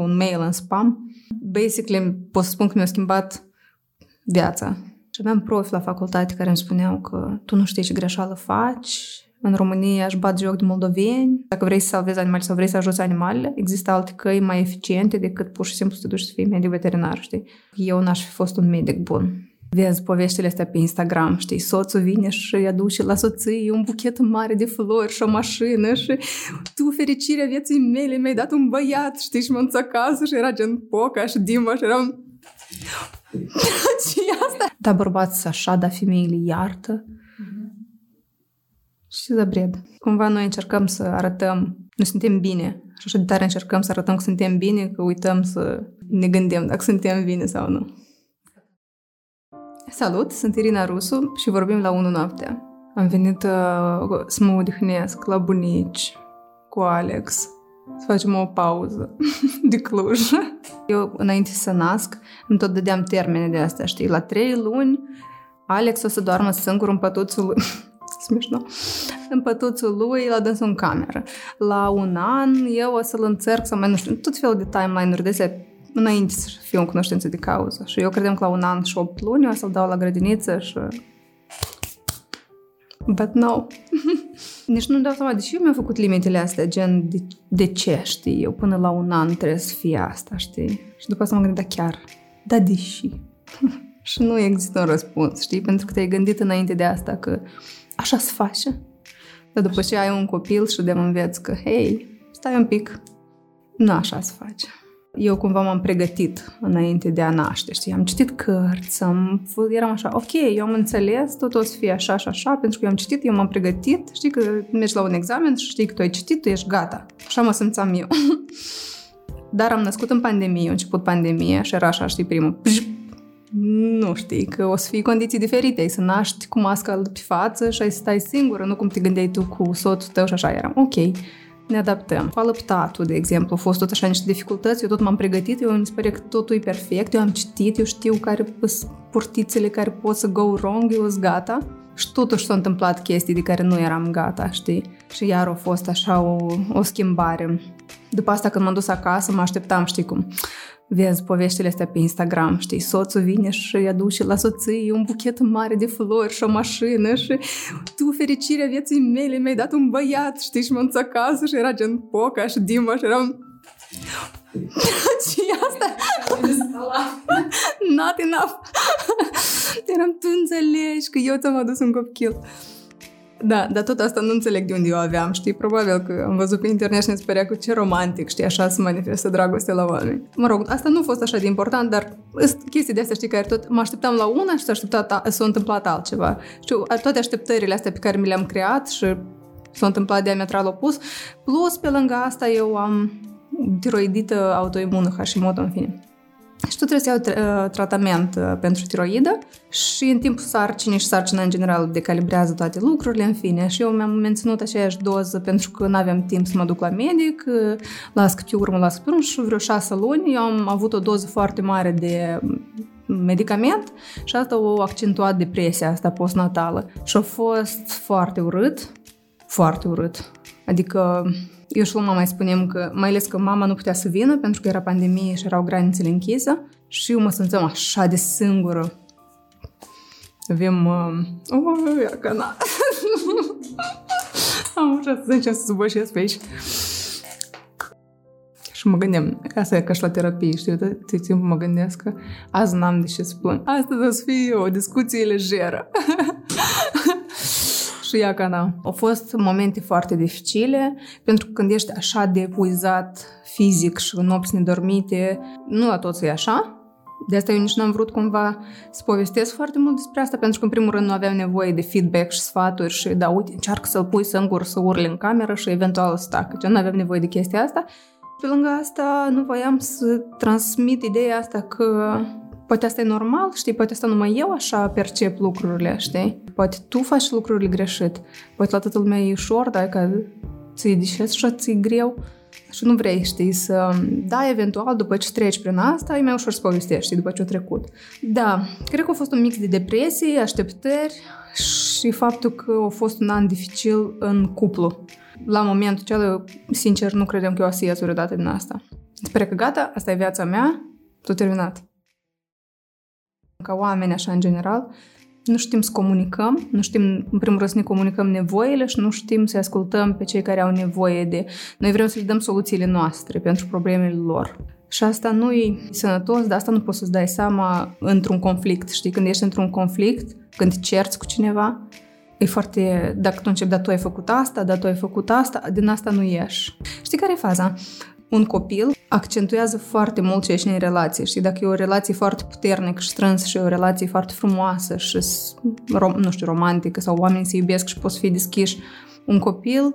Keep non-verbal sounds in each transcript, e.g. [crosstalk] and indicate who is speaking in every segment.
Speaker 1: un mail în spam. Basically, pot să spun că mi-a schimbat viața. Și aveam profi la facultate care îmi spuneau că tu nu știi ce greșeală faci, în România aș bat joc de moldoveni. Dacă vrei să salvezi animale sau vrei să ajuți animalele, există alte căi mai eficiente decât pur și simplu să te duci să fii medic veterinar, știi? Eu n-aș fi fost un medic bun. Vezi poveștile astea pe Instagram, știi, soțul vine și îi aduce la soție un buchet mare de flori și o mașină și tu, fericirea vieții mele, mi-ai dat un băiat, știi, și mă acasă și era gen Poca și Dima și eram... [laughs] ce asta? Da, bărbați așa, da, femeile iartă și zabred. Cumva noi încercăm să arătăm, nu suntem bine și așa de tare încercăm să arătăm că suntem bine, că uităm să ne gândim dacă suntem bine sau nu. Salut, sunt Irina Rusu și vorbim la 1 noaptea. Am venit uh, să mă odihnesc la bunici cu Alex, să facem o pauză [laughs] de Cluj. Eu, înainte să nasc, îmi tot dădeam termene de astea, știi? La trei luni, Alex o să doarmă singur în pătuțul lui [laughs] smișno, în pătuțul lui, la dânsul în cameră. La un an, eu o să-l încerc să mai, nu știu, tot felul de timeline-uri de astea, înainte să fiu în cunoștință de cauză. Și eu credem că la un an și 8 luni o să-l dau la grădiniță și... But no. [laughs] Nici nu-mi dau seama de ce eu mi-am făcut limitele astea, gen de, de ce, știi, eu până la un an trebuie să fie asta, știi? Și după asta mă gândesc, da chiar, da deși. [laughs] și nu există un răspuns, știi? Pentru că te-ai gândit înainte de asta că așa se face. Dar după ce ai un copil și de înveți că, hei, stai un pic, nu așa se face. Eu cumva m-am pregătit înainte de a naște, știi? Am citit cărți, am, eram așa, ok, eu am înțeles, tot o să fie așa și așa, pentru că eu am citit, eu m-am pregătit, știi că mergi la un examen și știi că tu ai citit, tu ești gata. Așa mă simțeam eu. [laughs] Dar am născut în pandemie, a început pandemia și era așa, știi, primul nu știi că o să fie condiții diferite, ai să naști cu masca pe față și ai să stai singură, nu cum te gândeai tu cu soțul tău și așa eram. Ok, ne adaptăm. Cu alăptatul, de exemplu, au fost tot așa niște dificultăți, eu tot m-am pregătit, eu mi se pare că totul e perfect, eu am citit, eu știu care sunt portițele care pot să go wrong, eu sunt gata. Și totuși s-au întâmplat chestii de care nu eram gata, știi? Și iar a fost așa o, o schimbare. După asta, când m-am dus acasă, mă așteptam, știi cum, vezi poveștile astea pe Instagram, știi, soțul vine și îi aduce la soție un buchet mare de flori și o mașină și tu, fericirea vieții mele, mi-ai dat un băiat, știi, și mă acasă și era gen Poca și Dima și eram... ce asta? [laughs] Not enough. eram, tu înțelegi că eu ți-am adus un copil. Da, dar tot asta nu înțeleg de unde eu aveam, știi? Probabil că am văzut pe internet și ne spărea cu ce romantic, știi, așa se manifestă dragoste la oameni. Mă rog, asta nu a fost așa de important, dar chestii de astea, știi, care tot mă așteptam la una și s-a, așteptat, s-a întâmplat altceva. Știu, toate așteptările astea pe care mi le-am creat și s-a întâmplat diametral opus, plus pe lângă asta eu am tiroidită autoimună, Hashimoto, în fine. Și tu trebuie să iau uh, tratament uh, pentru tiroidă și în timpul sarcinii și sarcina în general decalibrează toate lucrurile, în fine. Și eu mi-am menținut aceeași doză pentru că nu aveam timp să mă duc la medic, uh, las câte urmă, las câte urmă și vreo șase luni eu am avut o doză foarte mare de medicament și asta a accentuat depresia asta postnatală. Și a fost foarte urât, foarte urât. Adică eu și mama mai spunem că, mai ales că mama nu putea să vină pentru că era pandemie și erau granițele închise și eu mă simțeam așa de singură. Avem... Uh, oh, ia că na. [laughs] Am așa să încep să zbășesc pe aici. Și mă gândeam, asta e ca și la terapie, știu, tot timpul mă gândesc că azi n-am de ce să plâng. Astăzi o să fie o discuție lejeră. [laughs] și ea ca da. Au fost momente foarte dificile, pentru că când ești așa de epuizat fizic și în nopți nedormite, nu la toți e așa. De asta eu nici n-am vrut cumva să povestesc foarte mult despre asta, pentru că în primul rând nu aveam nevoie de feedback și sfaturi și da, uite, încearcă să-l pui singur să urli în cameră și eventual să tacă. Nu aveam nevoie de chestia asta. Pe lângă asta, nu voiam să transmit ideea asta că Poate asta e normal, știi? Poate asta numai eu așa percep lucrurile, știi? Poate tu faci lucrurile greșit. Poate la toată lumea e ușor, dar că ți-e deșes și ți-e greu și nu vrei, știi, să... Da, eventual, după ce treci prin asta, e mai ușor să povestești, știi, după ce a trecut. Da, cred că a fost un mix de depresie, așteptări și și faptul că a fost un an dificil în cuplu. La momentul acela, sincer, nu credeam că eu o să ies vreodată din asta. Sper că gata, asta e viața mea, tot terminat. Ca oameni, așa, în general, nu știm să comunicăm, nu știm, în primul rând, să ne comunicăm nevoile și nu știm să ascultăm pe cei care au nevoie de... Noi vrem să le dăm soluțiile noastre pentru problemele lor. Și asta nu e sănătos, dar asta nu poți să-ți dai seama într-un conflict. Știi, când ești într-un conflict, când te cerți cu cineva, e foarte... Dacă tu începi, dar tu ai făcut asta, dar tu ai făcut asta, din asta nu ieși. Știi care e faza? Un copil accentuează foarte mult ce ești în relație. Știi, dacă e o relație foarte puternică și strânsă și e o relație foarte frumoasă și, nu știu, romantică sau oamenii se iubesc și poți fi deschiși, un copil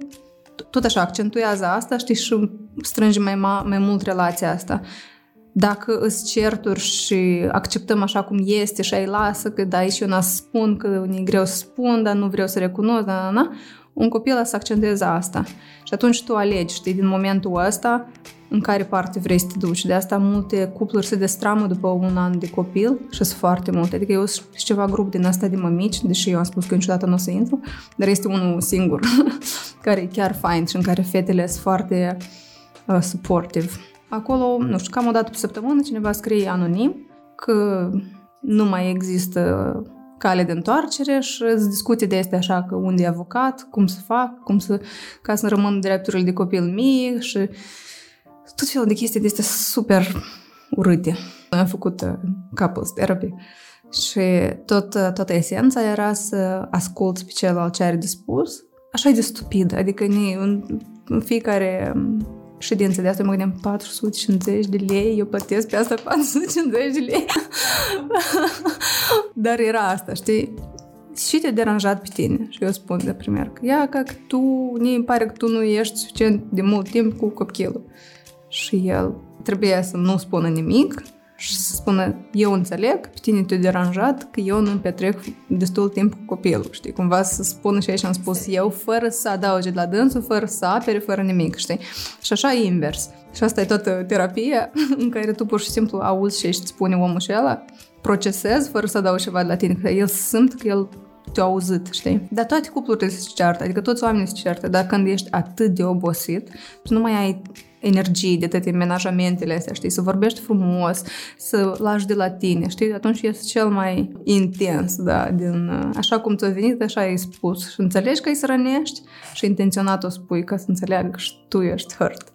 Speaker 1: tot așa accentuează asta, știi, și strânge mai, mai mult relația asta. Dacă îți certuri și acceptăm așa cum este și ai lasă că da, și eu n spun că e greu să spun, dar nu vreau să recunosc, da, da, da, un copil să accentueze asta. Și atunci tu alegi, știi, din momentul ăsta, în care parte vrei să te duci. De asta multe cupluri se destramă după un an de copil și sunt foarte multe. Adică eu sunt ceva grup din asta de mămici, deși eu am spus că niciodată nu o să intru, dar este unul singur [laughs] care e chiar fain și în care fetele sunt foarte uh, supportive. Acolo, nu știu, cam o dată pe săptămână cineva scrie anonim că nu mai există cale de întoarcere și îți discute de este așa că unde e avocat, cum să fac, cum să, ca să rămân drepturile de copil mic și tot felul de chestii de astea super urâte. Am făcut uh, couples therapy și tot, uh, toată esența era să asculți pe celălalt ce are de spus. Așa e de stupid, adică în, în fiecare um, ședință de asta mă gândeam 450 de lei, eu plătesc pe asta 450 de lei. [laughs] Dar era asta, știi? Și te deranjat pe tine. Și eu spun de premier că ia că tu, ne îmi pare că tu nu ești suficient de mult timp cu copilul și el trebuie să nu spună nimic și să spună eu înțeleg, pe tine te-a deranjat că eu nu petrec destul timp cu copilul, știi, cumva să spună și aici am spus eu, fără să adauge la dânsul, fără să apere, fără nimic, știi? Și așa e invers. Și asta e toată terapia [laughs] în care tu pur și simplu auzi ce îți spune omul și ăla, procesezi fără să adaugi ceva de la tine, că el simt că el te-a auzit, știi? Dar toate cuplurile se ceartă, adică toți oamenii se ceartă, dar când ești atât de obosit, tu nu mai ai energie de toate menajamentele astea, știi, să vorbești frumos, să lași de la tine, știi, atunci este cel mai intens, da, din, așa cum ți-a venit, așa ai spus și înțelegi că îi să rănești și intenționat o spui ca să înțeleagă și tu ești hurt.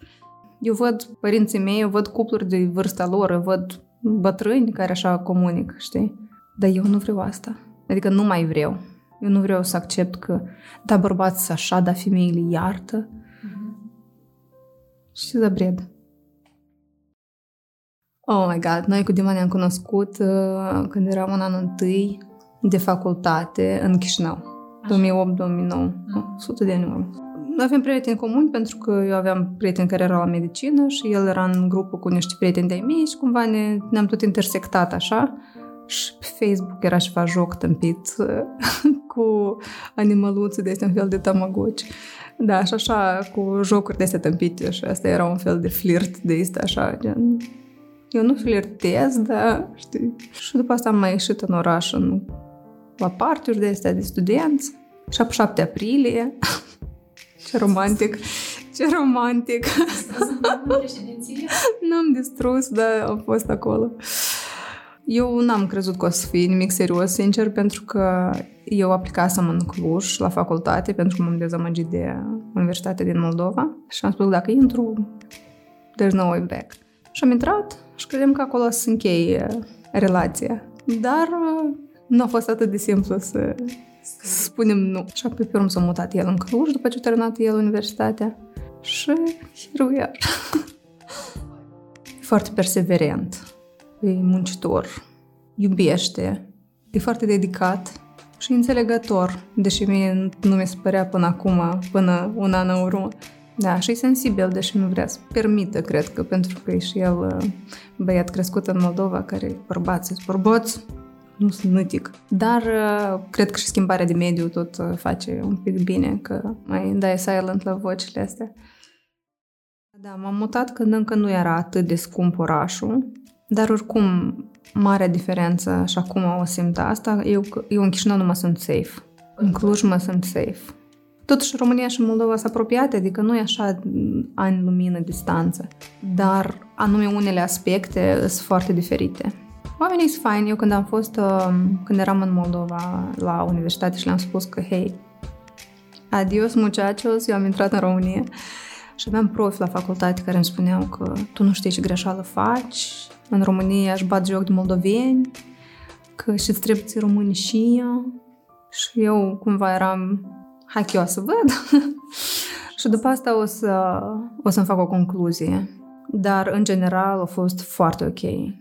Speaker 1: Eu văd părinții mei, eu văd cupluri de vârsta lor, eu văd bătrâni care așa comunică, știi? Dar eu nu vreau asta. Adică nu mai vreau. Eu nu vreau să accept că, da, bărbați așa, da, femeile iartă. Mm-hmm. Și de bred. Oh my god, noi cu Dima ne-am cunoscut uh, când eram în anul întâi de facultate în Chișinău. 2008-2009, mm. 100 de ani urmă. Noi avem prieteni comuni pentru că eu aveam prieteni care erau la medicină și el era în grupă cu niște prieteni de-ai mei și cumva ne, ne-am tot intersectat așa. Și pe Facebook era ceva joc tâmpit [laughs] cu animăluțe de astea, un fel de tamagotchi. Da, și așa, cu jocuri de astea tâmpite și asta era un fel de flirt de asta, așa, gen... Eu nu flirtez, dar, știi, și după asta am mai ieșit în oraș, în, la partiuri de astea de studenți. Și pe 7 aprilie, [laughs] ce romantic, ce romantic. Nu [laughs] am distrus, dar am fost acolo. Eu n-am crezut că o să fie nimic serios, sincer, pentru că eu aplicasem în Cluj la facultate pentru că m-am dezamăgit de Universitatea din Moldova și am spus dacă intru, there's no way back. Și am intrat și credem că acolo să încheie relația. Dar nu a fost atât de simplu să, să spunem nu. Și apoi pe urmă s-a mutat el în Cluj după ce a terminat el universitatea și here we are. [laughs] Foarte perseverent e muncitor, iubește, e foarte dedicat și înțelegător, deși mie nu mi se părea până acum, până un an în urmă. Da, și e sensibil, deși nu vrea să permită, cred că, pentru că e și el uh, băiat crescut în Moldova, care bărbați, bărbați, nu sunt nătic. Dar uh, cred că și schimbarea de mediu tot uh, face un pic bine, că mai dai silent la vocile astea. Da, m-am mutat când încă nu era atât de scump orașul dar oricum, marea diferență, și acum o simt asta, eu, eu în Chișinău nu mă sunt safe. În Cluj mă simt safe. Totuși, România și Moldova sunt apropiate, adică nu e așa ani lumină distanță, dar anume unele aspecte sunt foarte diferite. Oamenii sunt faini. Eu când am fost, um, când eram în Moldova la universitate și le-am spus că, hei, adios muchachos, eu am intrat în România și aveam profi la facultate care îmi spuneau că tu nu știi ce greșeală faci, în România aș bat joc de moldoveni, că și-ți trebuie români și eu. Și eu cumva eram, hai că eu o să văd. [laughs] și după asta o, să, o să-mi fac o concluzie. Dar, în general, a fost foarte ok.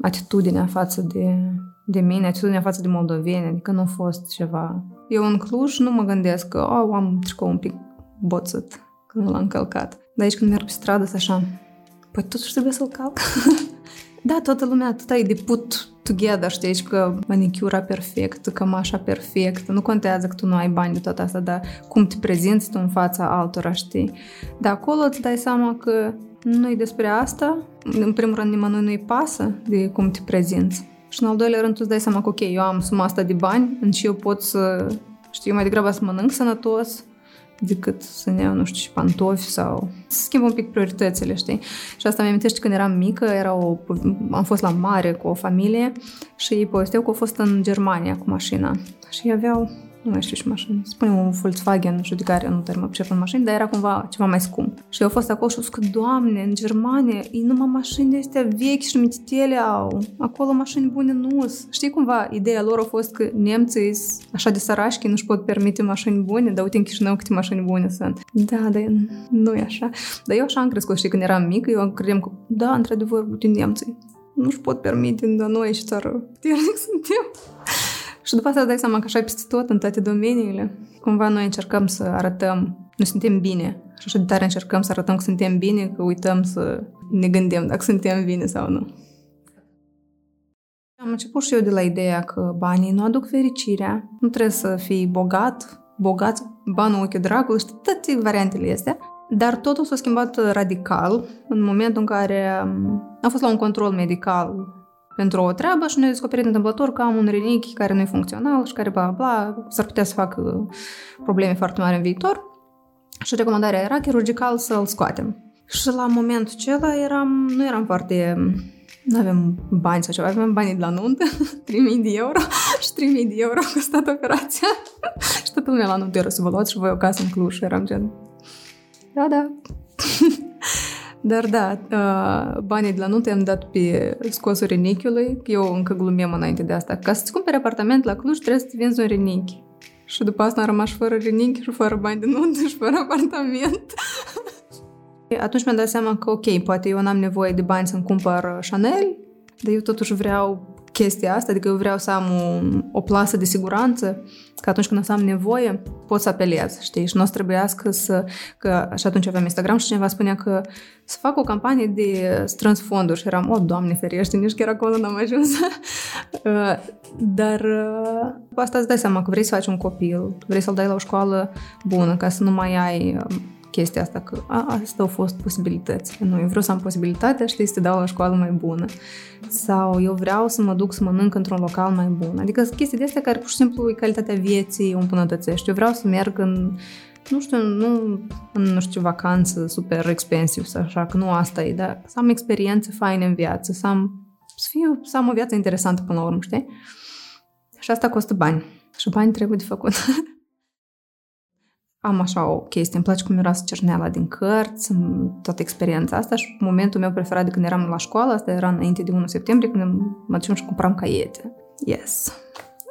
Speaker 1: Atitudinea față de, de mine, atitudinea față de moldoveni, adică nu a fost ceva... Eu în Cluj nu mă gândesc că oh, am tricou un pic boțăt când l-am călcat. Dar aici când merg pe stradă, sunt așa, păi totuși trebuie să-l calc. [laughs] da, toată lumea tot e de put together, știi, că manicura perfectă, cămașa perfectă, nu contează că tu nu ai bani de tot asta, dar cum te prezinți tu în fața altora, știi. Dar acolo îți dai seama că nu e despre asta. În primul rând, nimănui nu-i pasă de cum te prezinți. Și în al doilea rând, tu îți dai seama că, ok, eu am suma asta de bani, în și eu pot să, știu, mai degrabă să mănânc sănătos, decât să ne iau, nu știu, și pantofi sau să schimb un pic prioritățile, știi? Și asta mi amintește când eram mică, era o, am fost la mare cu o familie și ei povesteau că au fost în Germania cu mașina și aveau nu mai știu ce mașină, spune un Volkswagen, nu știu de care, nu tare mă pricep în mașini, dar era cumva ceva mai scump. Și eu au fost acolo și au spus că, doamne, în Germania, e numai mașini de astea vechi și mititele au. Acolo mașini bune nu sunt. Știi cumva, ideea lor a fost că nemții sunt așa de sărași că nu-și pot permite mașini bune, dar uite în Chișinău câte mașini bune sunt. Da, dar nu e așa. Dar eu așa am crescut, știi, când eram mic, eu credeam că, da, într-adevăr, uite nemții nu-și pot permite, dar noi și țară puternic suntem. Și după asta dai seama că așa peste tot, în toate domeniile. Cumva noi încercăm să arătăm, noi suntem bine. Și așa de tare încercăm să arătăm că suntem bine, că uităm să ne gândim dacă suntem bine sau nu. Am început și eu de la ideea că banii nu aduc fericirea, nu trebuie să fii bogat, bogat, banul ochiul dragului, și toate variantele astea. Dar totul s-a schimbat radical în momentul în care am fost la un control medical pentru o treabă și ne-a descoperit întâmplător că am un rinichi care nu e funcțional și care bla bla, s-ar putea să facă probleme foarte mari în viitor. Și recomandarea era chirurgical să-l scoatem. Și la momentul acela eram, nu eram foarte nu avem bani sau ceva, avem bani de la nuntă, [laughs] 3000 de euro [laughs] și 3000 de euro a costat operația. [laughs] și toată lumea la nuntă era să vă luați și voi o casă în Cluj și eram gen... Da, da. Dar da, uh, banii de la nuntă am dat pe scosul renichiului. Eu încă glumem înainte de asta. Ca să-ți cumperi apartament la Cluj, trebuie să-ți vinzi un renichi. Și după asta am rămas fără renichi și fără bani de nuntă și fără apartament. [laughs] Atunci mi-am dat seama că, ok, poate eu n-am nevoie de bani să-mi cumpăr Chanel, dar eu totuși vreau chestia asta, adică eu vreau să am o, o plasă de siguranță, că atunci când o să am nevoie, pot să apelez, știi? Și nu o să trebuiască să... Că, și atunci aveam Instagram și cineva spunea că să fac o campanie de strâns fonduri și eram, o, Doamne ferește, nici chiar acolo n-am ajuns. [laughs] Uh, dar uh, cu asta îți dai seama că vrei să faci un copil, vrei să-l dai la o școală bună, ca să nu mai ai um, chestia asta, că a, astea au fost posibilități. Nu, eu vreau să am posibilitatea, știi, să te dau la școală mai bună. Sau eu vreau să mă duc să mănânc într-un local mai bun. Adică chestii de astea care pur și simplu e calitatea vieții o îmbunătățește. Eu vreau să merg în nu știu, nu în, nu știu, vacanță super expensiv sau așa, că nu asta e, dar să am experiențe faine în viață, să am, să, fiu, să am o viață interesantă până la urmă, știi? Și asta costă bani. Și bani trebuie de făcut. [laughs] am așa o chestie, îmi place cum miroase cerneala din cărți, toată experiența asta și momentul meu preferat de când eram la școală, asta era înainte de 1 septembrie, când mă duceam și cumpăram caiete. Yes.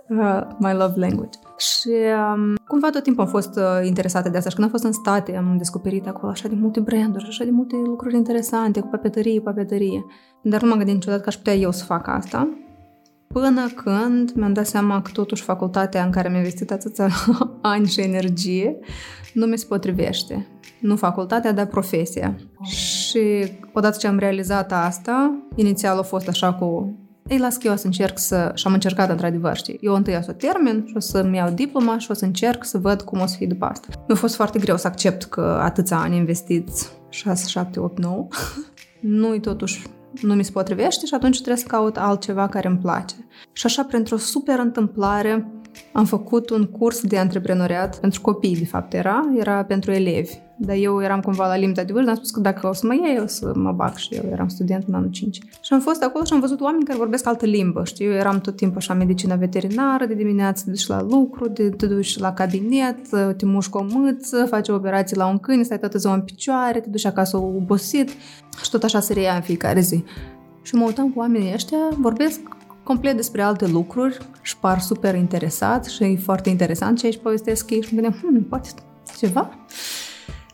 Speaker 1: Uh, my love language. Și um, cumva tot timpul am fost uh, interesată de asta și când am fost în state am descoperit acolo așa de multe branduri, așa de multe lucruri interesante, cu papeterie, papeterie. Dar nu m-am gândit niciodată că aș putea eu să fac asta. Până când mi-am dat seama că totuși facultatea în care am investit atâția [laughs] ani și energie nu mi se potrivește. Nu facultatea, dar profesia. Și odată ce am realizat asta, inițial a fost așa cu ei, las că eu o să încerc să... Și am încercat într-adevăr, știi? Eu întâi o să termin și o să-mi iau diploma și o să încerc să văd cum o să fie după asta. Mi-a fost foarte greu să accept că atâția ani investiți 6, 7, 8, 9 nu-i totuși nu mi se potrivește și atunci trebuie să caut altceva care îmi place. Și așa, printr-o super întâmplare, am făcut un curs de antreprenoriat pentru copii, de fapt era, era pentru elevi. Dar eu eram cumva la limita de vârstă, am spus că dacă o să mă iei, o să mă bag și eu eram student în anul 5. Și am fost acolo și am văzut oameni care vorbesc altă limbă, știi? Eu eram tot timpul așa medicina veterinară, de dimineață te duci la lucru, de, te duci la cabinet, te muști cu o mâță, faci operații la un câine, stai toată ziua în picioare, te duci acasă obosit și tot așa se reia în fiecare zi. Și mă uitam cu oamenii ăștia, vorbesc complet despre alte lucruri și par super interesat și e foarte interesant ce aici povestesc ei și mă gândeam, hmm, poate ceva?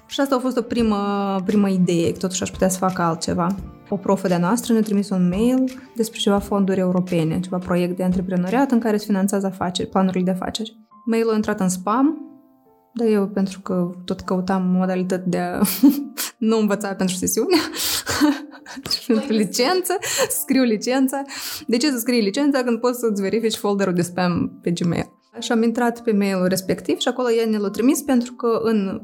Speaker 1: Și asta a fost o primă, primă idee, că totuși aș putea să fac altceva. O profă de-a noastră ne-a trimis un mail despre ceva fonduri europene, ceva proiect de antreprenoriat în care se finanțează afaceri, planurile de afaceri. Mailul a intrat în spam, dar eu, pentru că tot căutam modalități de a [laughs] nu învăța pentru sesiunea, [laughs] pentru licență, scriu licența. De ce să scrii licența când poți să-ți verifici folderul de spam pe Gmail? Și am intrat pe mailul respectiv și acolo el ne l-a trimis pentru că în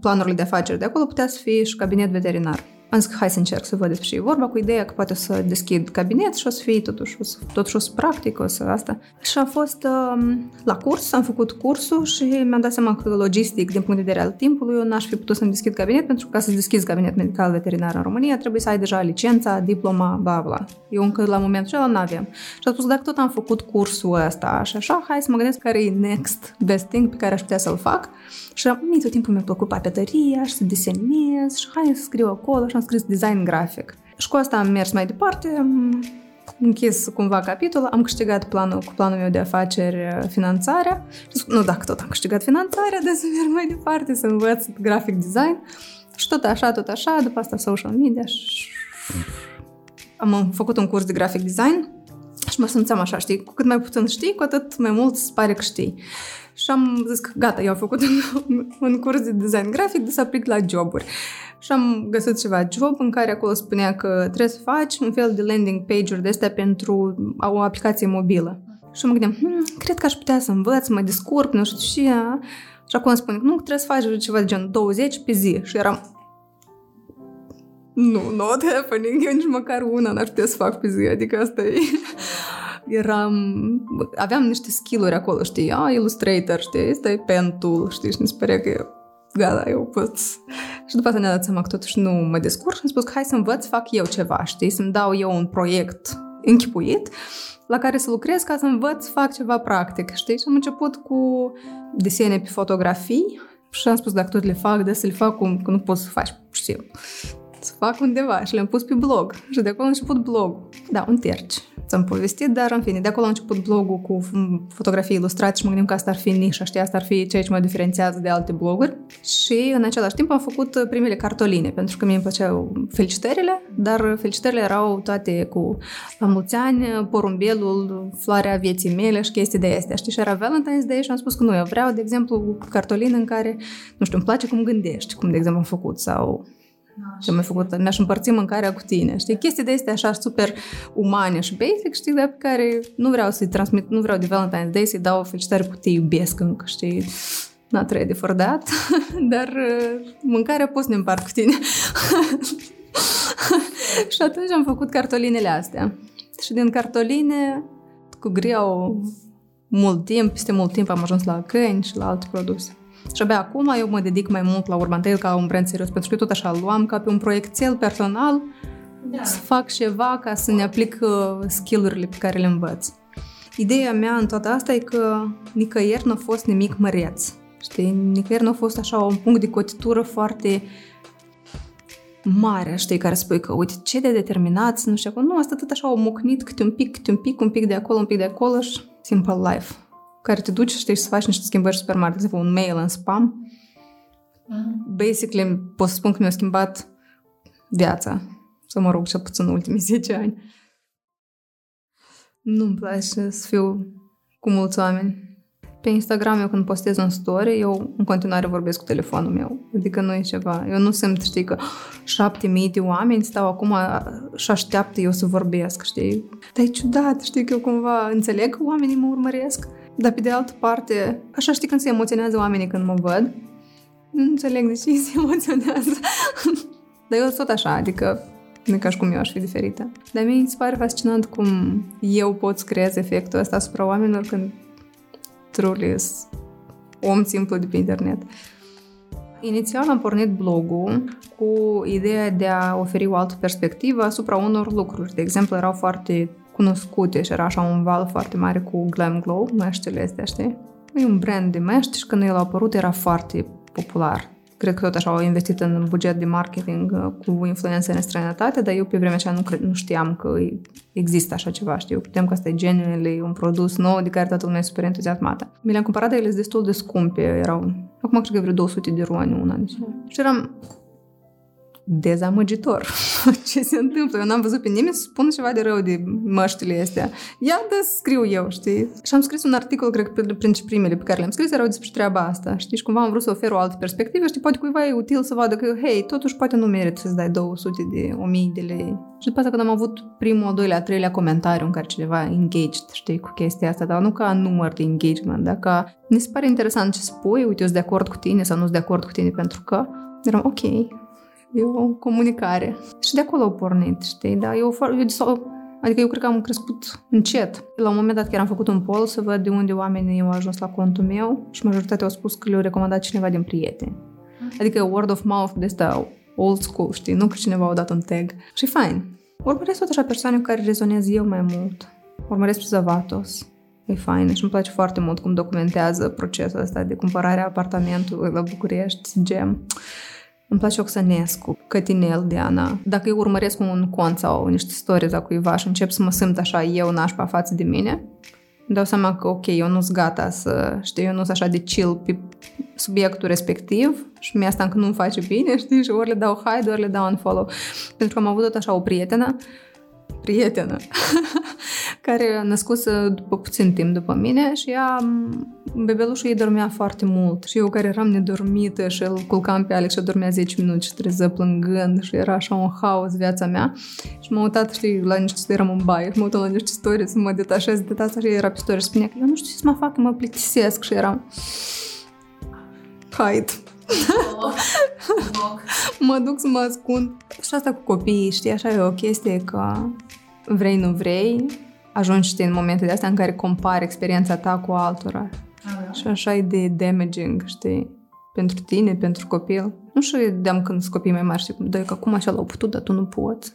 Speaker 1: planurile de afaceri de acolo putea să fie și cabinet veterinar. Am zis că hai să încerc să văd despre ce e vorba, cu ideea că poate o să deschid cabinet și o să fie totuși, o să, totuși o să practic, o să asta. Și am fost uh, la curs, am făcut cursul și mi-am dat seama că logistic, din punct de vedere al timpului, eu n-aș fi putut să-mi deschid cabinet, pentru că ca să deschizi cabinet medical veterinar în România, trebuie să ai deja licența, diploma, bla bla. Eu încă la momentul acela nu aveam. Și am spus, dacă tot am făcut cursul ăsta și așa, hai să mă gândesc care e next best thing pe care aș putea să-l fac. Și mie tot timpul mi-a plăcut papeteria și să desenez și hai să scriu acolo și am scris design grafic. Și cu asta am mers mai departe, am închis cumva capitolul, am câștigat planul, cu planul meu de afaceri uh, finanțarea. Nu, dacă tot am câștigat finanțarea, de să merg mai departe, să învăț grafic design. Și tot așa, tot așa, după asta social media și am făcut un curs de grafic design și mă simțeam așa, știi, cu cât mai puțin știi, cu atât mai mult îți pare că știi. Și am zis că gata, eu am făcut un, un curs de design grafic de să aplic la joburi. Și am găsit ceva job în care acolo spunea că trebuie să faci un fel de landing page-uri de astea pentru o aplicație mobilă. Și mă gândeam, hm, cred că aș putea să învăț, să mă descurc, nu știu ce. Și acum îmi spune, nu, trebuie să faci ceva de gen 20 pe zi. Și eram, nu, not happening, eu nici măcar una n-aș putea să fac pe zi, adică asta e eram, aveam niște skill-uri acolo, știi, a, Illustrator, știi, ăsta e pen tool, știi, și mi se părea că eu, gata, eu pot. Și după asta ne-a dat seama că totuși nu mă descurc și am spus că hai să învăț, fac eu ceva, știi, să-mi dau eu un proiect închipuit la care să lucrez ca să învăț, fac ceva practic, știi? Și am început cu desene pe fotografii și am spus dacă tot le fac, de să le fac cum, că nu poți să faci, știu, să fac undeva și le-am pus pe blog. Și de acolo a început blog. Da, un terci ți-am povestit, dar în fine, de acolo a început blogul cu fotografii ilustrate și mă gândim că asta ar fi nișa, știi, asta ar fi ceea ce mă diferențiază de alte bloguri. Și în același timp am făcut primele cartoline, pentru că mie îmi plăceau felicitările, dar felicitările erau toate cu la mulți ani, porumbelul, floarea vieții mele și chestii de astea, știi, și era Valentine's Day și am spus că nu, eu vreau, de exemplu, cartolină în care, nu știu, îmi place cum gândești, cum de exemplu am făcut, sau și am mai făcut, mi-aș împărți mâncarea cu tine, știi? Chestii de astea așa super umane și basic, știi, dar pe care nu vreau să-i transmit, nu vreau de Valentine's Day să-i dau felicitări cu te iubesc încă, știi? Not ready for that, dar uh, mâncarea poți să ne împart cu tine. [laughs] și atunci am făcut cartolinele astea. Și din cartoline, cu greu, mult timp, peste mult timp am ajuns la câini și la alte produse. Și abia acum eu mă dedic mai mult la Urban Tail ca un brand serios, pentru că eu tot așa luam ca pe un proiectel personal da. să fac ceva ca să ne aplic uh, skill-urile pe care le învăț. Ideea mea în toată asta e că nicăieri nu a fost nimic măreț. Știi? Nicăieri nu a fost așa un punct de cotitură foarte mare, știi, care spui că, uite, ce de determinați, nu știu, nu, asta tot așa o mucnit câte un pic, câte un pic, un pic de acolo, un pic de acolo și simple life care te duci, știi, să faci niște schimbări super mari, de exemplu, un mail în spam. Mm. Basically, pot să spun că mi-a schimbat viața. Să mă rog, cel puțin în ultimii [laughs] 10 ani. Nu-mi place să fiu cu mulți oameni. Pe Instagram, eu când postez un story, eu în continuare vorbesc cu telefonul meu. Adică nu e ceva. Eu nu simt, știi, că șapte mii de oameni stau acum și așteaptă eu să vorbesc, știi? Dar e ciudat, știi, că eu cumva înțeleg că oamenii mă urmăresc dar pe de altă parte, așa știi când se emoționează oamenii când mă văd, nu înțeleg de ce se emoționează. [laughs] Dar eu tot așa, adică nu e ca și cum eu aș fi diferită. Dar mie mi se pare fascinant cum eu pot să creez efectul ăsta asupra oamenilor când truly om simplu de pe internet. Inițial am pornit blogul cu ideea de a oferi o altă perspectivă asupra unor lucruri. De exemplu, erau foarte cunoscute și era așa un val foarte mare cu Glam Glow, măștile astea, știi? E un brand de măști și când el a apărut era foarte popular. Cred că tot așa au investit în buget de marketing uh, cu influență în străinătate, dar eu pe vremea aceea nu, cred, nu știam că există așa ceva, știu. Putem că asta e genuinely un produs nou de care toată lumea e super entuziasmată. Mi le-am cumpărat, dar ele sunt destul de scumpe, erau, acum cred că vreo 200 de ruani una. Deci. Și eram, dezamăgitor. [laughs] Ce se întâmplă? Eu n-am văzut pe nimeni să spună ceva de rău de măștile astea. Ia da scriu eu, știi? Și am scris un articol, cred că printre primele pe care le-am scris erau despre treaba asta, știi? Și cumva am vrut să ofer o altă perspectivă, știi? Poate cuiva e util să vadă că, hei, totuși poate nu merită să-ți dai 200 de 1000 de lei. Și după asta când am avut primul, al doilea, al treilea comentariu în care cineva engaged, știi, cu chestia asta, dar nu ca număr de engagement, dar ca mi se pare interesant ce spui, uite, eu sunt de acord cu tine sau nu sunt de acord cu tine pentru că eram ok, E o comunicare. Și de acolo au pornit, știi? Da, eu, eu, adică eu cred că am crescut încet. La un moment dat chiar am făcut un poll să văd de unde oamenii au ajuns la contul meu și majoritatea au spus că le-au recomandat cineva din prieteni. Adică word of mouth de asta old school, știi? Nu că cineva a dat un tag. Și fain. Urmăresc tot așa persoane cu care rezonez eu mai mult. Urmăresc pe Zavatos. E fain și îmi place foarte mult cum documentează procesul ăsta de cumpărare a apartamentului la București, gem. Îmi place Oxănescu, Cătinel, Diana. Dacă eu urmăresc un cont sau niște stories a cuiva și încep să mă simt așa eu nașpa față de mine, îmi dau seama că, ok, eu nu sunt gata să, știu, eu nu sunt așa de chill pe subiectul respectiv și mie asta încă nu-mi face bine, știi, și ori le dau hide, ori le dau unfollow. Pentru că am avut tot așa o prietenă prietenă [laughs] care a născut după puțin timp după mine și ea, bebelușul ei dormea foarte mult și eu care eram nedormită și îl culcam pe Alex și dormea 10 minute și treză plângând și era așa un haos viața mea și m-am uitat, știi, la niște, eram în baie și m-am uitat la niște stories să mă detașez de tata și era pe story și spunea că eu nu știu ce să mă fac, mă plictisesc și eram hide. Mă duc să mă ascund. Și asta cu copiii, știi, așa e o chestie că vrei, nu vrei, ajungi știi, în momente de astea în care compari experiența ta cu altora. Da. Și așa e de damaging, știi, pentru tine, pentru copil. Nu știu de când sunt copii mai mari, știi, dă că acum așa l-au putut, dar tu nu poți.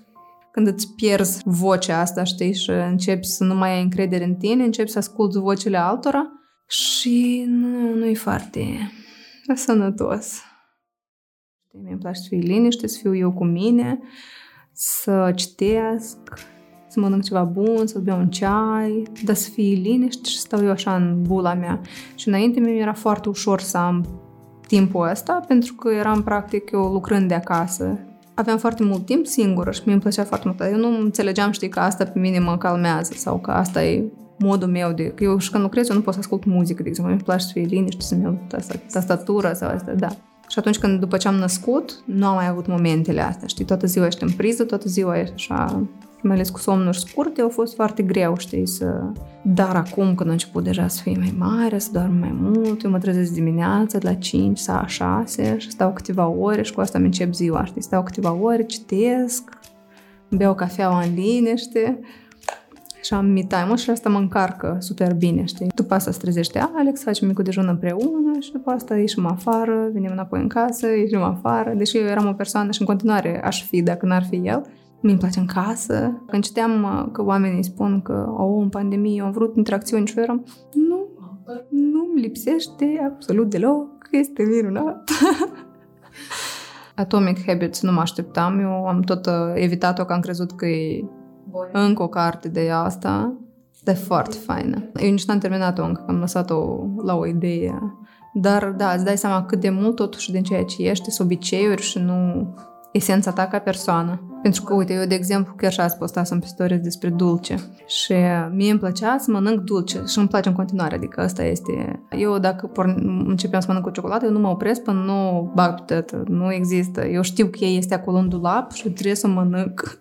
Speaker 1: Când îți pierzi vocea asta, știi, și începi să nu mai ai încredere în tine, începi să asculti vocile altora și nu, nu e foarte sănătos. Știi, mi-e place să fiu liniște, să fiu eu cu mine, să citesc, să mănânc ceva bun, să beau un ceai, dar să fie liniște și stau eu așa în bula mea. Și înainte mi era foarte ușor să am timpul ăsta, pentru că eram practic eu lucrând de acasă. Aveam foarte mult timp singură și mi îmi plăcea foarte mult. Eu nu înțelegeam, știi, că asta pe mine mă calmează sau că asta e modul meu de... Că eu și când lucrez, eu nu pot să ascult muzică, de exemplu. Mi place să fie liniște, să-mi iau tastatura sau asta, da. Și atunci când, după ce am născut, nu am mai avut momentele astea, știi? Toată ziua ești în priză, toată ziua ești așa mai ales cu somnuri scurte, au fost foarte greu, știi, să... Dar acum, când a început deja să fie mai mare, să dorm mai mult, eu mă trezesc dimineața de la 5 sau la 6 și stau câteva ore și cu asta îmi încep ziua, știi, stau câteva ore, citesc, beau cafeaua în liniște și am me time și asta mă încarcă super bine, știi? După asta se trezește Alex, facem micul dejun împreună și după asta ieșim afară, venim înapoi în casă, ieșim afară. Deși eu eram o persoană și în continuare aș fi dacă n-ar fi el, mi-mi place în casă. Când citeam uh, că oamenii spun că au în pandemie au vrut interacțiuni și eu eram, nu, nu-mi lipsește absolut deloc, este minunat. [laughs] Atomic Habits nu mă așteptam, eu am tot uh, evitat-o că am crezut că e Bun. încă o carte de asta, dar e foarte faină. Eu nici n-am terminat-o încă, am lăsat-o la o idee. Dar da, îți dai seama cât de mult totuși din ceea ce ești sunt obiceiuri și nu esența ta ca persoană. Pentru că, uite, eu, de exemplu, chiar și azi postasem pe stories despre dulce și mie îmi plăcea să mănânc dulce și îmi place în continuare, adică asta este... Eu, dacă porn... începeam să mănânc cu ciocolată, eu nu mă opresc până nu bag pe tătă. Nu există. Eu știu că ea este acolo în dulap și trebuie să mănânc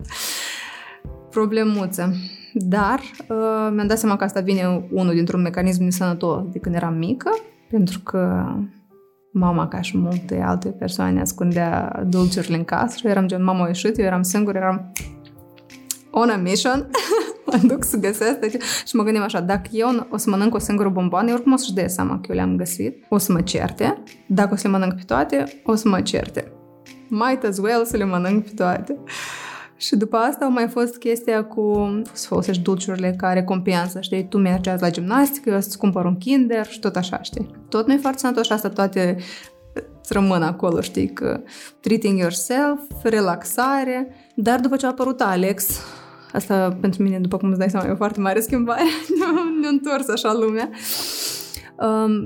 Speaker 1: problemuță. Dar uh, mi-am dat seama că asta vine unul dintr-un mecanism de sănătos de când eram mică, pentru că mama, ca și multe alte persoane, ascundea dulciurile în casă și eram gen, mama a ieșit, eu eram singur, eram on a mission, [laughs] mă duc să găsesc și mă gândim așa, dacă eu o să mănânc o singură bomboană, eu oricum o să-și dea seama că eu le-am găsit, o să mă certe. Dacă o să le mănânc pe toate, o să mă certe. Might as well să le mănânc pe toate. Și după asta au mai fost chestia cu să folosești dulciurile ca recompensă, știi? Tu mergeați la gimnastică, eu să-ți cumpăr un kinder și tot așa, știi? Tot nu e foarte sănătos și asta toate îți rămân acolo, știi, că treating yourself, relaxare, dar după ce a apărut Alex, asta pentru mine, după cum îți dai seama, e o foarte mare schimbare, [laughs] ne-a întors așa lumea,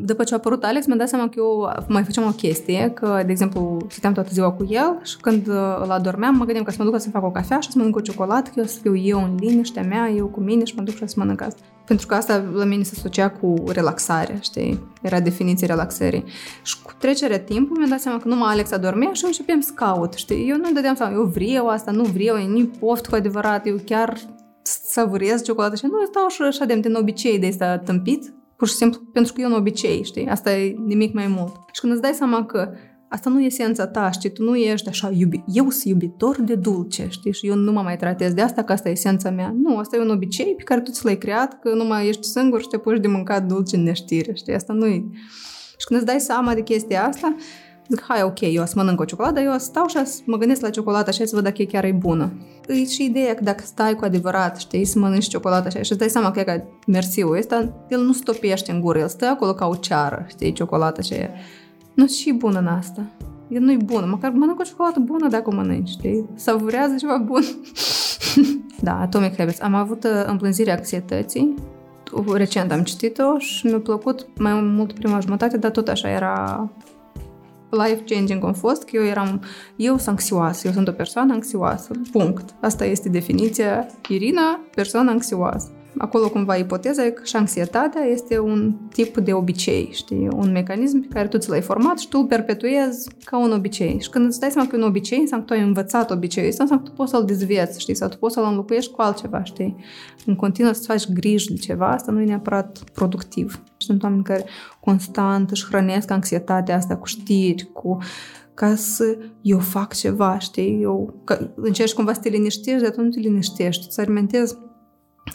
Speaker 1: după ce a apărut Alex, mi-am dat seama că eu mai făceam o chestie, că, de exemplu, stăteam toată ziua cu el și când uh, îl adormeam, mă gândeam că să mă duc să fac o cafea și să mănânc o ciocolată, că eu să fiu eu în liniștea mea, eu cu mine și mă duc și să mănânc asta. Pentru că asta la mine se asociat cu relaxare, știi? Era definiția relaxării. Și cu trecerea timpului mi-am dat seama că numai Alex adormea și începem să caut, știi? Eu nu dădeam seama, eu vreau asta, nu vreau, e nici poft cu adevărat, eu chiar savurez ciocolată și nu stau și așa de în obicei de asta tâmpit, Pur și simplu pentru că e un obicei, știi? Asta e nimic mai mult. Și când îți dai seama că asta nu e esența ta, știi? Tu nu ești așa, iubi, eu sunt iubitor de dulce, știi? Și eu nu mă mai tratez de asta, că asta e esența mea. Nu, asta e un obicei pe care tu ți l-ai creat, că nu mai ești singur și te poți de mâncat dulce în neștire, știi? Asta nu e... Și când îți dai seama de chestia asta, Zic, hai, ok, eu o să mănânc o ciocolată, eu o să stau și să mă gândesc la ciocolată așa să văd dacă e chiar e bună. E și ideea că dacă stai cu adevărat, știi, să mănânci ciocolată așa și îți dai seama că e ca mersiul ăsta, el nu stopește în gură, el stă acolo ca o ceară, știi, ciocolată și aia. Nu și bună în asta. El nu-i bună, măcar mănânc o ciocolată bună dacă o mănânci, știi? Savurează ceva bun. [laughs] da, Atomic Habits. Am avut uh, împlânzirea anxietății, recent am citit-o și mi-a plăcut mai mult prima jumătate, dar tot așa era life-changing a fost că eu eram, eu sunt anxioasă, eu sunt o persoană anxioasă, punct. Asta este definiția Irina, persoană anxioasă acolo cumva ipoteza e că și anxietatea este un tip de obicei, știi? Un mecanism pe care tu ți l-ai format și tu îl perpetuezi ca un obicei. Și când îți dai seama că e un obicei, înseamnă că tu ai învățat obiceiul ăsta, înseamnă că tu poți să-l dezvieți, știi? Sau tu poți să-l înlocuiești cu altceva, știi? În continuu să faci griji de ceva, asta nu e neapărat productiv. Și sunt oameni care constant își hrănesc anxietatea asta cu știri, cu ca să eu fac ceva, știi? Eu că încerci cumva să te liniștești, dar tu nu te liniștești, să alimentezi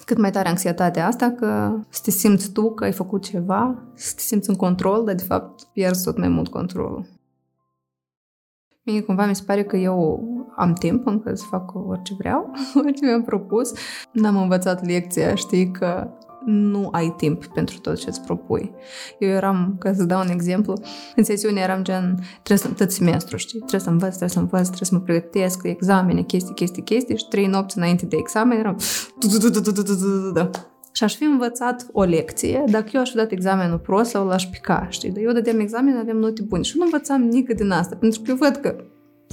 Speaker 1: cât mai tare anxietatea asta, că să te simți tu că ai făcut ceva, să te simți în control, dar de fapt pierzi tot mai mult controlul. Mie cumva mi se pare că eu am timp încă să fac orice vreau, [laughs] orice mi-am propus. N-am învățat lecția, știi, că nu ai timp pentru tot ce îți propui. Eu eram, ca să dau un exemplu, în sesiune eram gen, trebuie să, tot semestru, știi, trebuie să învăț, trebuie să învăț, trebuie să mă pregătesc, examene, chestii, chestii, chestii și trei nopți înainte de examen eram și aș fi învățat o lecție dacă eu aș fi dat examenul prost sau l-aș pica, știi? Dar eu dădeam examen, aveam note bune și nu învățam nică din asta, pentru că eu văd că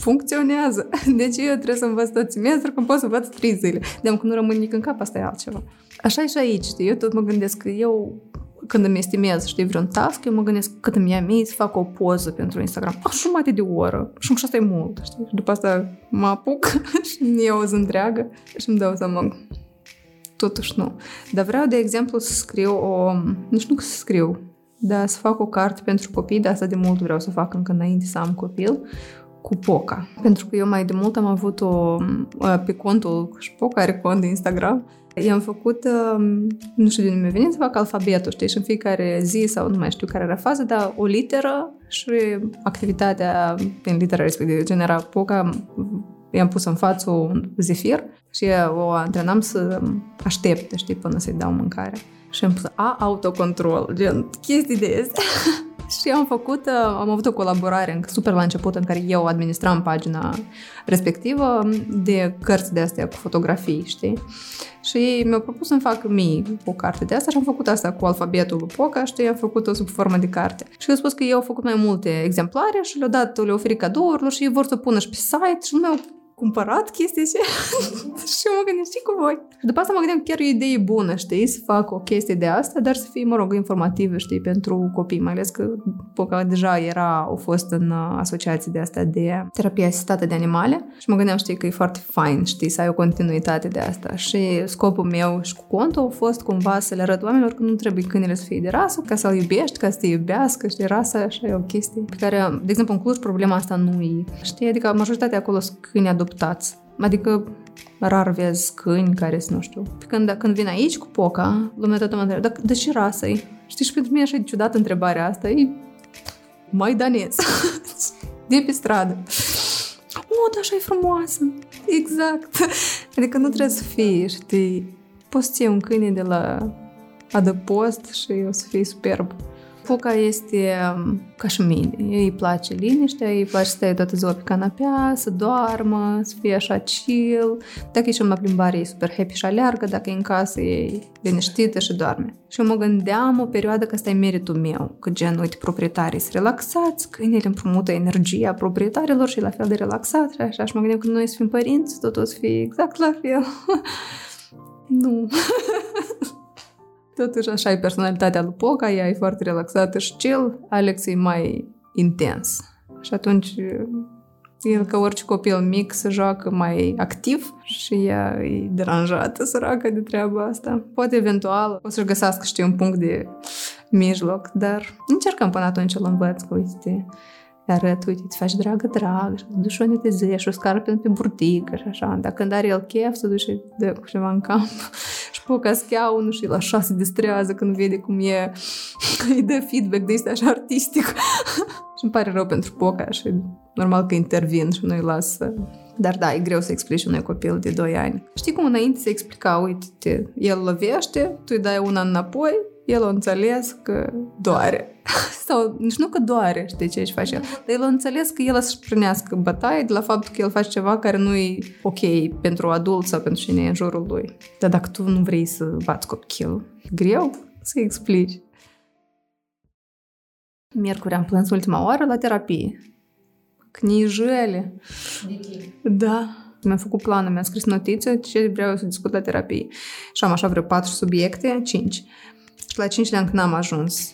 Speaker 1: funcționează. [laughs] Deci eu trebuie să învăț tot semestru, că pot să învăț trei zile. De că nu rămân nici în cap, asta e altceva. Așa e și aici, știi? Eu tot mă gândesc că eu când îmi estimez, știi, vreun task, eu mă gândesc cât îmi ia mie să fac o poză pentru Instagram. A, jumate de oră. Și asta e mult, știi? Și după asta mă apuc [laughs] și îmi iau o zi întreagă și îmi dau seama totuși nu. Dar vreau, de exemplu, să scriu o... Nu știu să scriu, dar să fac o carte pentru copii, de asta de mult vreau să fac încă înainte să am copil, cu Poca. Pentru că eu mai de mult am avut o, pe contul, și Poca are cont de Instagram, I-am făcut, um, nu știu de unde mi-a venit, să fac alfabetul, știi, și în fiecare zi sau nu mai știu care era fază, dar o literă și activitatea prin litera respectivă. Genera Poca, i-am pus în față un zefir și o antrenam să aștepte, știi, până să-i dau mâncare. Și am pus A, autocontrol, gen, chestii de astea. [laughs] Și am făcut, uh, am avut o colaborare super la început în care eu administram pagina respectivă de cărți de astea cu fotografii, știi? Și mi-au propus să-mi fac mie o carte de asta și am făcut asta cu alfabetul lui Poca, știi, am făcut-o sub formă de carte. Și eu spus că eu au făcut mai multe exemplare și le-au dat, le-au oferit cadourilor și ei vor să pună și pe site și nu mi-au cumpărat chestii și, [laughs] și mă gândeam, știi cu voi? Și după asta mă gândeam, chiar e o idee bună, știi, să fac o chestie de asta, dar să fie, mă rog, informativă, știi, pentru copii, mai ales că Poca deja era, au fost în uh, asociații de asta de terapie asistată de animale și mă gândeam, știi, că e foarte fain, știi, să ai o continuitate de asta. Și scopul meu și cu contul a fost cumva să le arăt oamenilor că nu trebuie câinele să fie de rasă, ca să-l iubești, ca să te iubească, știi, rasa, așa e o chestie pe care, de exemplu, în Cluj problema asta nu e, știi, adică majoritatea acolo sunt câini adoptați. Adică rar vezi câini care sunt, nu știu. Când, când vin aici cu poca, lumea toată mă întreabă, dar de ce rasă -i? Știți, și pentru mine așa e ciudată întrebarea asta, e maidanez. de [laughs] pe stradă. O, dar așa e frumoasă. Exact. Adică nu trebuie să fie, știi, poți să un câine de la adăpost și o să fie superb. Foca este um, ca și mine. Ei îi place liniștea, îi place să stai toată ziua pe canapea, să doarmă, să fie așa chill. Dacă ieșim la plimbare, e super happy și aleargă, dacă e în casă, e liniștită și doarme. Și eu mă gândeam o perioadă că ăsta e meritul meu, că gen, uite, proprietarii sunt relaxați, câinele împrumută energia proprietarilor și la fel de relaxat și așa. Și mă gândeam că noi să fim părinți, tot o să fie exact la fel. [laughs] nu. [laughs] Totuși așa e personalitatea lui Poca, ea e foarte relaxată și chill, Alex e mai intens. Și atunci el, ca orice copil mic, se joacă mai activ și ea e deranjată, săracă, de treaba asta. Poate eventual o să-și găsească, știi, un punct de mijloc, dar încercăm până atunci să-l învăț, că uite, arăt, uite, îți faci dragă, drag, și te duci și o netezezi și o scară pe, pe burtică și așa. Dar când are el chef, se duce și dă cu ceva în camp [laughs] și poca scaunul și la așa se distrează când vede cum e, [laughs] îi dă feedback de este așa artistic. [laughs] și îmi pare rău pentru poca și normal că intervin și nu-i las dar da, e greu să explici unui copil de 2 ani. Știi cum înainte se explica, uite, el lovește, tu îi dai una înapoi, el o înțeles că doare. [laughs] Sau nici nu că doare, știi ce își face el, dar el o înțeles că el să-și prinească bătaie de la faptul că el face ceva care nu e ok pentru adult sau pentru cine e în jurul lui. Dar dacă tu nu vrei să bați copilul, e greu să explici. Miercuri am plâns ultima oară la terapie. Knijele. Da. Mi-am făcut planul, mi-am scris notițe ce vreau să discut la terapie. Și am așa vreo patru subiecte, cinci. Și la cinci le-am când am ajuns.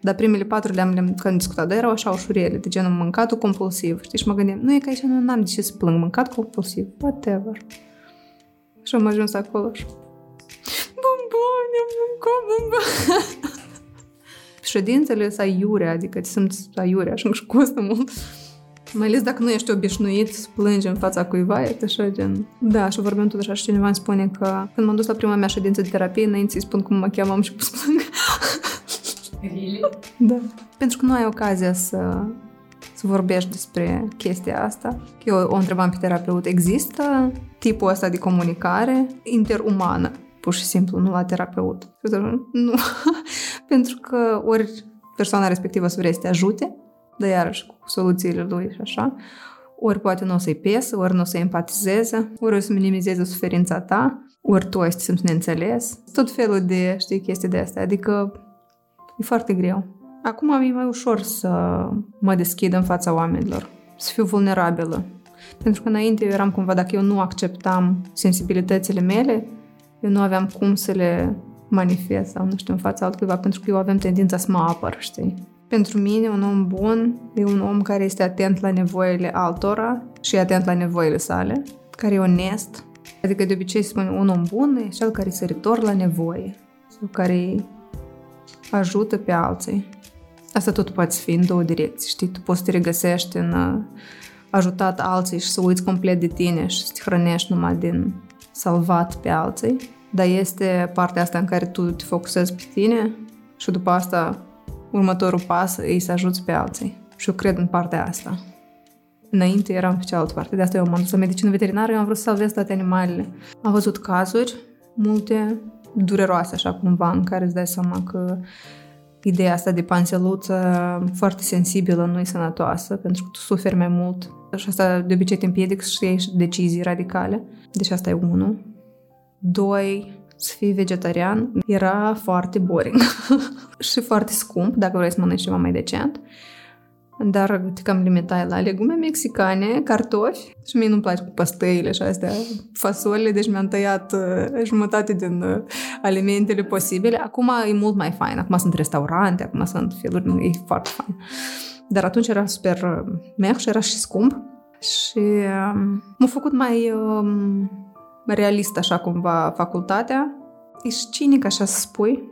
Speaker 1: Dar primele patru le-am, le-am când discutat, dar erau așa ușurele, de genul mâncatul compulsiv. Știi? Și mă gândeam, nu e că aici nu am de ce să plâng, mâncat compulsiv, whatever. Și am ajuns acolo și... Bomboane, am mâncat bomboane. Ședințele sunt aiure, adică te simți aiure, așa și costă mult. Mai ales dacă nu ești obișnuit să plângi în fața cuiva, e așa gen... Da, și vorbeam tot așa și cineva îmi spune că când m-am dus la prima mea ședință de terapie, înainte să-i spun cum mă cheamă, am și pus [laughs] plâng. Really? Da. Pentru că nu ai ocazia să, să vorbești despre chestia asta. Eu o întrebam pe terapeut, există tipul ăsta de comunicare interumană? Pur și simplu, nu la terapeut. Nu. [laughs] Pentru că ori persoana respectivă să vrea să te ajute, dar iarăși cu soluțiile lui și așa, ori poate nu o să-i pesă, ori nu o să empatizeze, ori o să minimizeze suferința ta, ori tu ai să te simți neînțeles. Tot felul de, știi, chestii de astea. Adică e foarte greu. Acum e mai ușor să mă deschid în fața oamenilor, să fiu vulnerabilă. Pentru că înainte eu eram cumva, dacă eu nu acceptam sensibilitățile mele, eu nu aveam cum să le manifest sau nu știu, în fața altcuiva, pentru că eu aveam tendința să mă apăr, știi? Pentru mine, un om bun e un om care este atent la nevoile altora și atent la nevoile sale, care e onest. Adică de obicei se spune un om bun e cel care se săritor la nevoie sau care ajută pe alții. Asta tot poate fi în două direcții, știi? Tu poți să te regăsești în uh, ajutat alții și să uiți complet de tine și să te hrănești numai din salvat pe alții, dar este partea asta în care tu te focusezi pe tine și după asta următorul pas e să ajuți pe alții. Și eu cred în partea asta. Înainte eram pe cealaltă parte, de asta eu m-am dus la medicină veterinară, eu am vrut să salvez toate animalele. Am văzut cazuri, multe, dureroase așa cumva, în care îți dai seama că ideea asta de panseluță foarte sensibilă nu e sănătoasă, pentru că tu suferi mai mult și asta de obicei te împiedică să iei decizii radicale. Deci asta e unul. Doi, să fii vegetarian era foarte boring [laughs] și foarte scump dacă vrei să mănânci ceva mai decent. Dar te cam limitai la legume mexicane, cartofi și mie nu-mi place cu pastăile și astea, fasole, deci mi-am tăiat uh, jumătate din uh, alimentele posibile. Acum e mult mai fain, acum sunt restaurante, acum sunt feluri, e foarte fain. Dar atunci era super uh, meh și era și scump și uh, m-a făcut mai uh, realist așa cumva facultatea. Ești cinic așa să spui,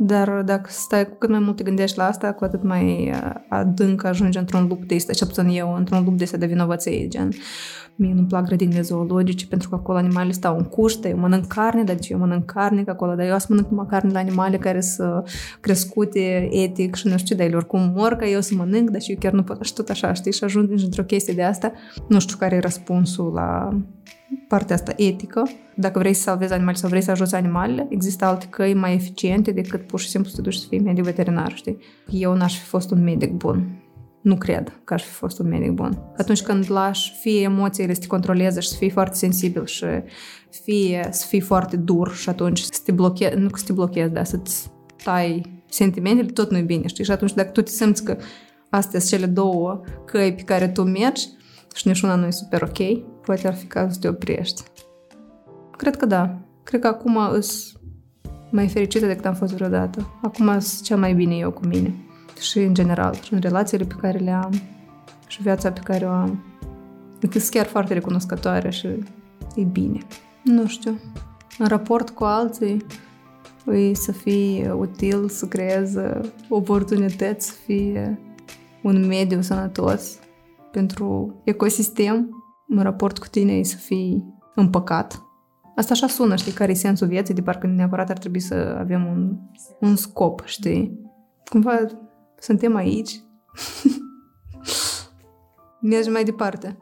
Speaker 1: Dar dacă stai cu cât mai mult te gândești la asta, cu atât mai uh, adânc ajungi într-un lup de asta, ce puțin eu, într-un lup de asta de vinovăție, gen Mie nu-mi plac grădinile zoologice pentru că acolo animalele stau în cuște, eu mănânc carne, dar eu mănânc carne că acolo, dar eu să mănânc numai carne la animale care sunt crescute etic și nu știu, dar ele oricum mor ca eu să mănânc, dar și eu chiar nu pot, și tot așa, știi, și ajungi într-o chestie de asta. Nu știu care e răspunsul la partea asta etică. Dacă vrei să salvezi animale sau vrei să ajuți animalele, există alte căi mai eficiente decât pur și simplu să te duci să fii medic veterinar, știi? Eu n-aș fi fost un medic bun nu cred că aș fi fost un medic bun. Atunci când lași fie emoțiile să te controleze și să fii foarte sensibil și fie să fii foarte dur și atunci să te blochezi, nu că să te blochezi, dar să-ți tai sentimentele, tot nu-i bine, știi? Și atunci dacă tu te simți că astea sunt cele două căi pe care tu mergi și nici una nu e super ok, poate ar fi cazul să te oprești. Cred că da. Cred că acum îs mai fericită decât am fost vreodată. Acum sunt cea mai bine eu cu mine și în general, și în relațiile pe care le am și viața pe care o am. Adică sunt chiar foarte recunoscătoare și e bine. Nu știu. În raport cu alții, e să fie util, să creeze oportunități, să fie un mediu sănătos pentru ecosistem. În raport cu tine e să fii împăcat. Asta așa sună, știi, care e sensul vieții, de parcă neapărat ar trebui să avem un, un scop, știi? Cumva suntem aici. [laughs] Mergem mai departe.